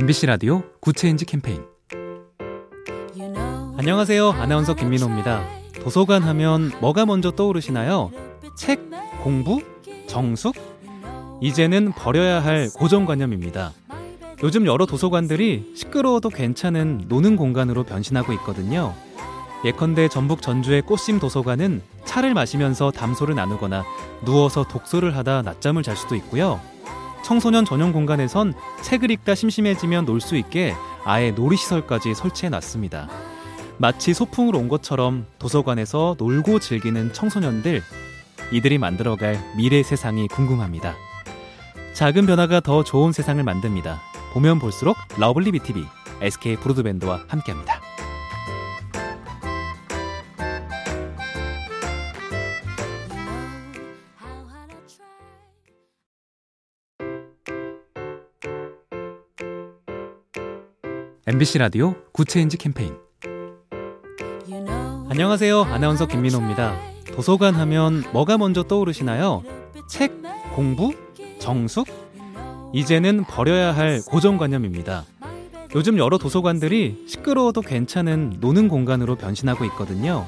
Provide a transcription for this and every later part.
MBC 라디오 good change 캠페인 안녕하세요. 아나운서 김민호입니다. 도서관 하면 뭐가 먼저 떠오르시나요? 책, 공부, 정숙? 이제는 버려야 할 고정관념입니다. 요즘 여러 도서관들이 시끄러워도 괜찮은 노는 공간으로 변신하고 있거든요. 예컨대 전북 전주의 꽃심 도서관은 차를 마시면서 담소를 나누거나 누워서 독서를 하다 낮잠을 잘 수도 있고요. 청소년 전용 공간에선 책을 읽다 심심해지면 놀 수 있게 아예 놀이시설까지 설치해 놨습니다. 마치 소풍을 온 것처럼 도서관에서 놀고 즐기는 청소년들, 이들이 만들어갈 미래 세상이 궁금합니다. 작은 변화가 더 좋은 세상을 만듭니다. 보면 볼수록 lovely B tv SK 브로드밴드와 함께합니다. MBC 라디오 good change 캠페인 안녕하세요. 아나운서 김민호입니다. 도서관 하면 뭐가 먼저 떠오르시나요? 책, 공부, 정숙? 이제는 버려야 할 고정관념입니다. 요즘 여러 도서관들이 시끄러워도 괜찮은 노는 공간으로 변신하고 있거든요.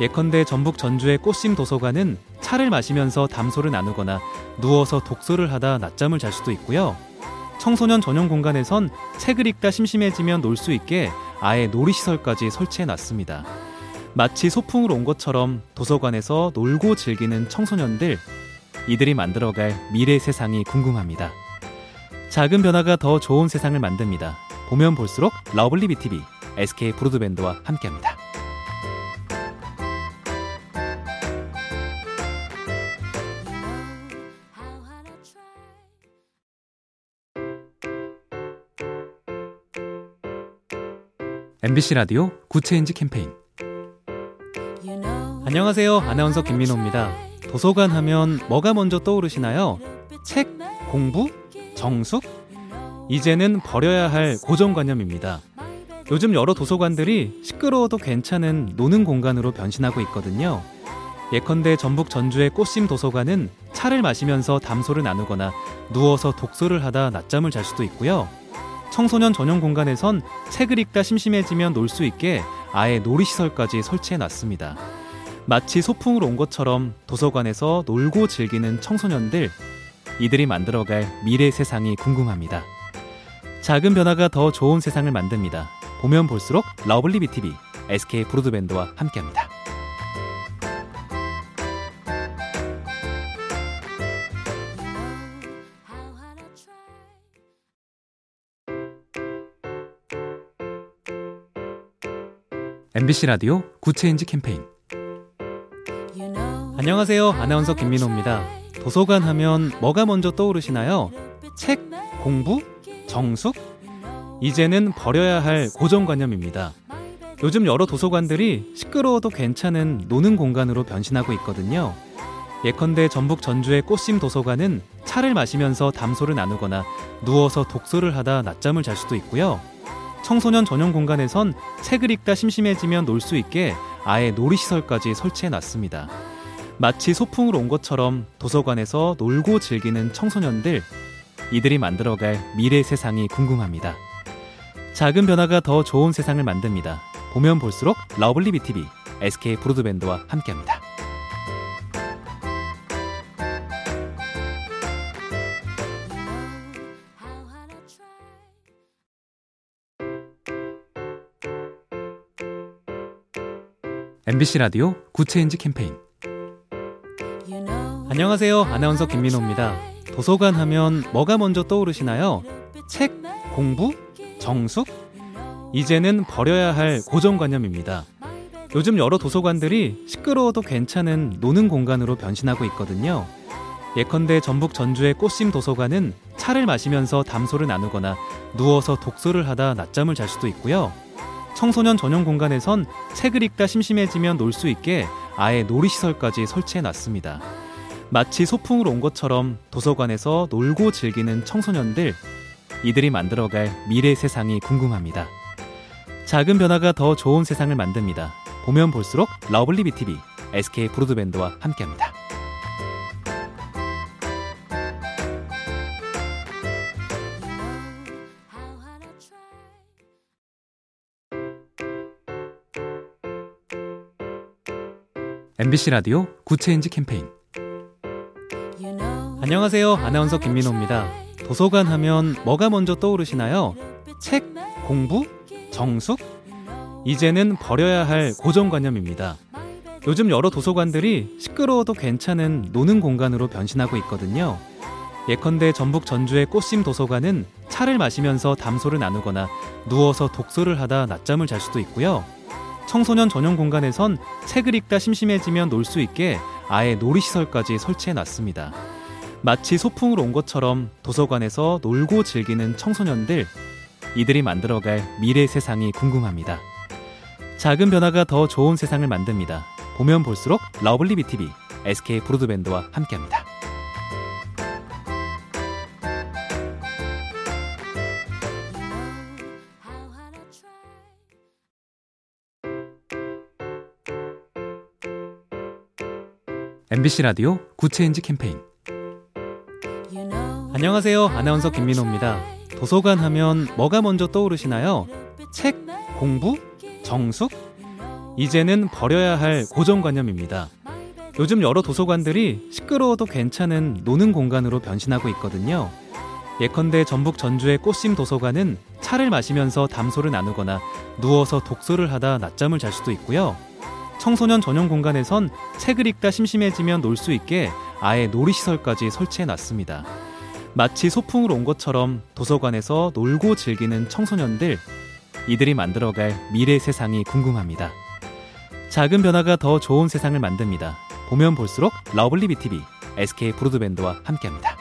예컨대 전북 전주의 꽃심 도서관은 차를 마시면서 담소를 나누거나 누워서 독서를 하다 낮잠을 잘 수도 있고요. 청소년 전용 공간에선 책을 읽다 심심해지면 놀 수 있게 아예 놀이시설까지 설치해 놨습니다. 마치 소풍을 온 것처럼 도서관에서 놀고 즐기는 청소년들, 이들이 만들어갈 미래 세상이 궁금합니다. 작은 변화가 더 좋은 세상을 만듭니다. 보면 볼수록 lovely B tv SK 브로드밴드와 함께합니다. MBC 라디오 good change 캠페인 안녕하세요. 아나운서 김민호입니다. 도서관 하면 뭐가 먼저 떠오르시나요? 책, 공부, 정숙? 이제는 버려야 할 고정관념입니다. 요즘 여러 도서관들이 시끄러워도 괜찮은 노는 공간으로 변신하고 있거든요. 예컨대 전북 전주의 꽃심 도서관은 차를 마시면서 담소를 나누거나 누워서 독서를 하다 낮잠을 잘 수도 있고요. 청소년 전용 공간에선 책을 읽다 심심해지면 놀 수 있게 아예 놀이시설까지 설치해 놨습니다. 마치 소풍을 온 것처럼 도서관에서 놀고 즐기는 청소년들, 이들이 만들어갈 미래 세상이 궁금합니다. 작은 변화가 더 좋은 세상을 만듭니다. 보면 볼수록 lovely B tv SK 브로드밴드와 함께합니다. MBC 라디오 good change 캠페인 안녕하세요. 아나운서 김민호입니다. 도서관 하면 뭐가 먼저 떠오르시나요? 책, 공부, 정숙? 이제는 버려야 할 고정관념입니다. 요즘 여러 도서관들이 시끄러워도 괜찮은 노는 공간으로 변신하고 있거든요. 예컨대 전북 전주의 꽃심 도서관은 차를 마시면서 담소를 나누거나 누워서 독서를 하다 낮잠을 잘 수도 있고요. 청소년 전용 공간에선 책을 읽다 심심해지면 놀 수 있게 아예 놀이시설까지 설치해 놨습니다. 마치 소풍을 온 것처럼 도서관에서 놀고 즐기는 청소년들, 이들이 만들어갈 미래 세상이 궁금합니다. 작은 변화가 더 좋은 세상을 만듭니다. 보면 볼수록 lovely B tv SK 브로드밴드와 함께합니다. MBC 라디오 good change 캠페인 안녕하세요. 아나운서 김민호입니다. 도서관 하면 뭐가 먼저 떠오르시나요? 책, 공부, 정숙? 이제는 버려야 할 고정관념입니다. 요즘 여러 도서관들이 시끄러워도 괜찮은 노는 공간으로 변신하고 있거든요. 예컨대 전북 전주의 꽃심 도서관은 차를 마시면서 담소를 나누거나 누워서 독서를 하다 낮잠을 잘 수도 있고요. 청소년 전용 공간에선 책을 읽다 심심해지면 놀 수 있게 아예 놀이시설까지 설치해 놨습니다. 마치 소풍을 온 것처럼 도서관에서 놀고 즐기는 청소년들, 이들이 만들어갈 미래 세상이 궁금합니다. 작은 변화가 더 좋은 세상을 만듭니다. 보면 볼수록 lovely B tv SK 브로드밴드와 함께합니다. MBC 라디오 good change 캠페인 안녕하세요. 아나운서 김민호입니다. 도서관 하면 뭐가 먼저 떠오르시나요? 책, 공부, 정숙? 이제는 버려야 할 고정관념입니다. 요즘 여러 도서관들이 시끄러워도 괜찮은 노는 공간으로 변신하고 있거든요. 예컨대 전북 전주의 꽃심 도서관은 차를 마시면서 담소를 나누거나 누워서 독서를 하다 낮잠을 잘 수도 있고요. 청소년 전용 공간에선 책을 읽다 심심해지면 놀 수 있게 아예 놀이시설까지 설치해 놨습니다. 마치 소풍을 온 것처럼 도서관에서 놀고 즐기는 청소년들, 이들이 만들어갈 미래 세상이 궁금합니다. 작은 변화가 더 좋은 세상을 만듭니다. 보면 볼수록 lovely B tv SK 브로드밴드와 함께합니다. MBC 라디오 good change 캠페인 안녕하세요. 아나운서 김민호입니다. 도서관 하면 뭐가 먼저 떠오르시나요? 책, 공부, 정숙? 이제는 버려야 할 고정관념입니다. 요즘 여러 도서관들이 시끄러워도 괜찮은 노는 공간으로 변신하고 있거든요. 예컨대 전북 전주의 꽃심 도서관은 차를 마시면서 담소를 나누거나 누워서 독서를 하다 낮잠을 잘 수도 있고요. 청소년 전용 공간에선 책을 읽다 심심해지면 놀 수 있게 아예 놀이시설까지 설치해 놨습니다. 마치 소풍을 온 것처럼 도서관에서 놀고 즐기는 청소년들, 이들이 만들어갈 미래 세상이 궁금합니다. 작은 변화가 더 좋은 세상을 만듭니다. 보면 볼수록 lovely B tv SK 브로드밴드와 함께합니다.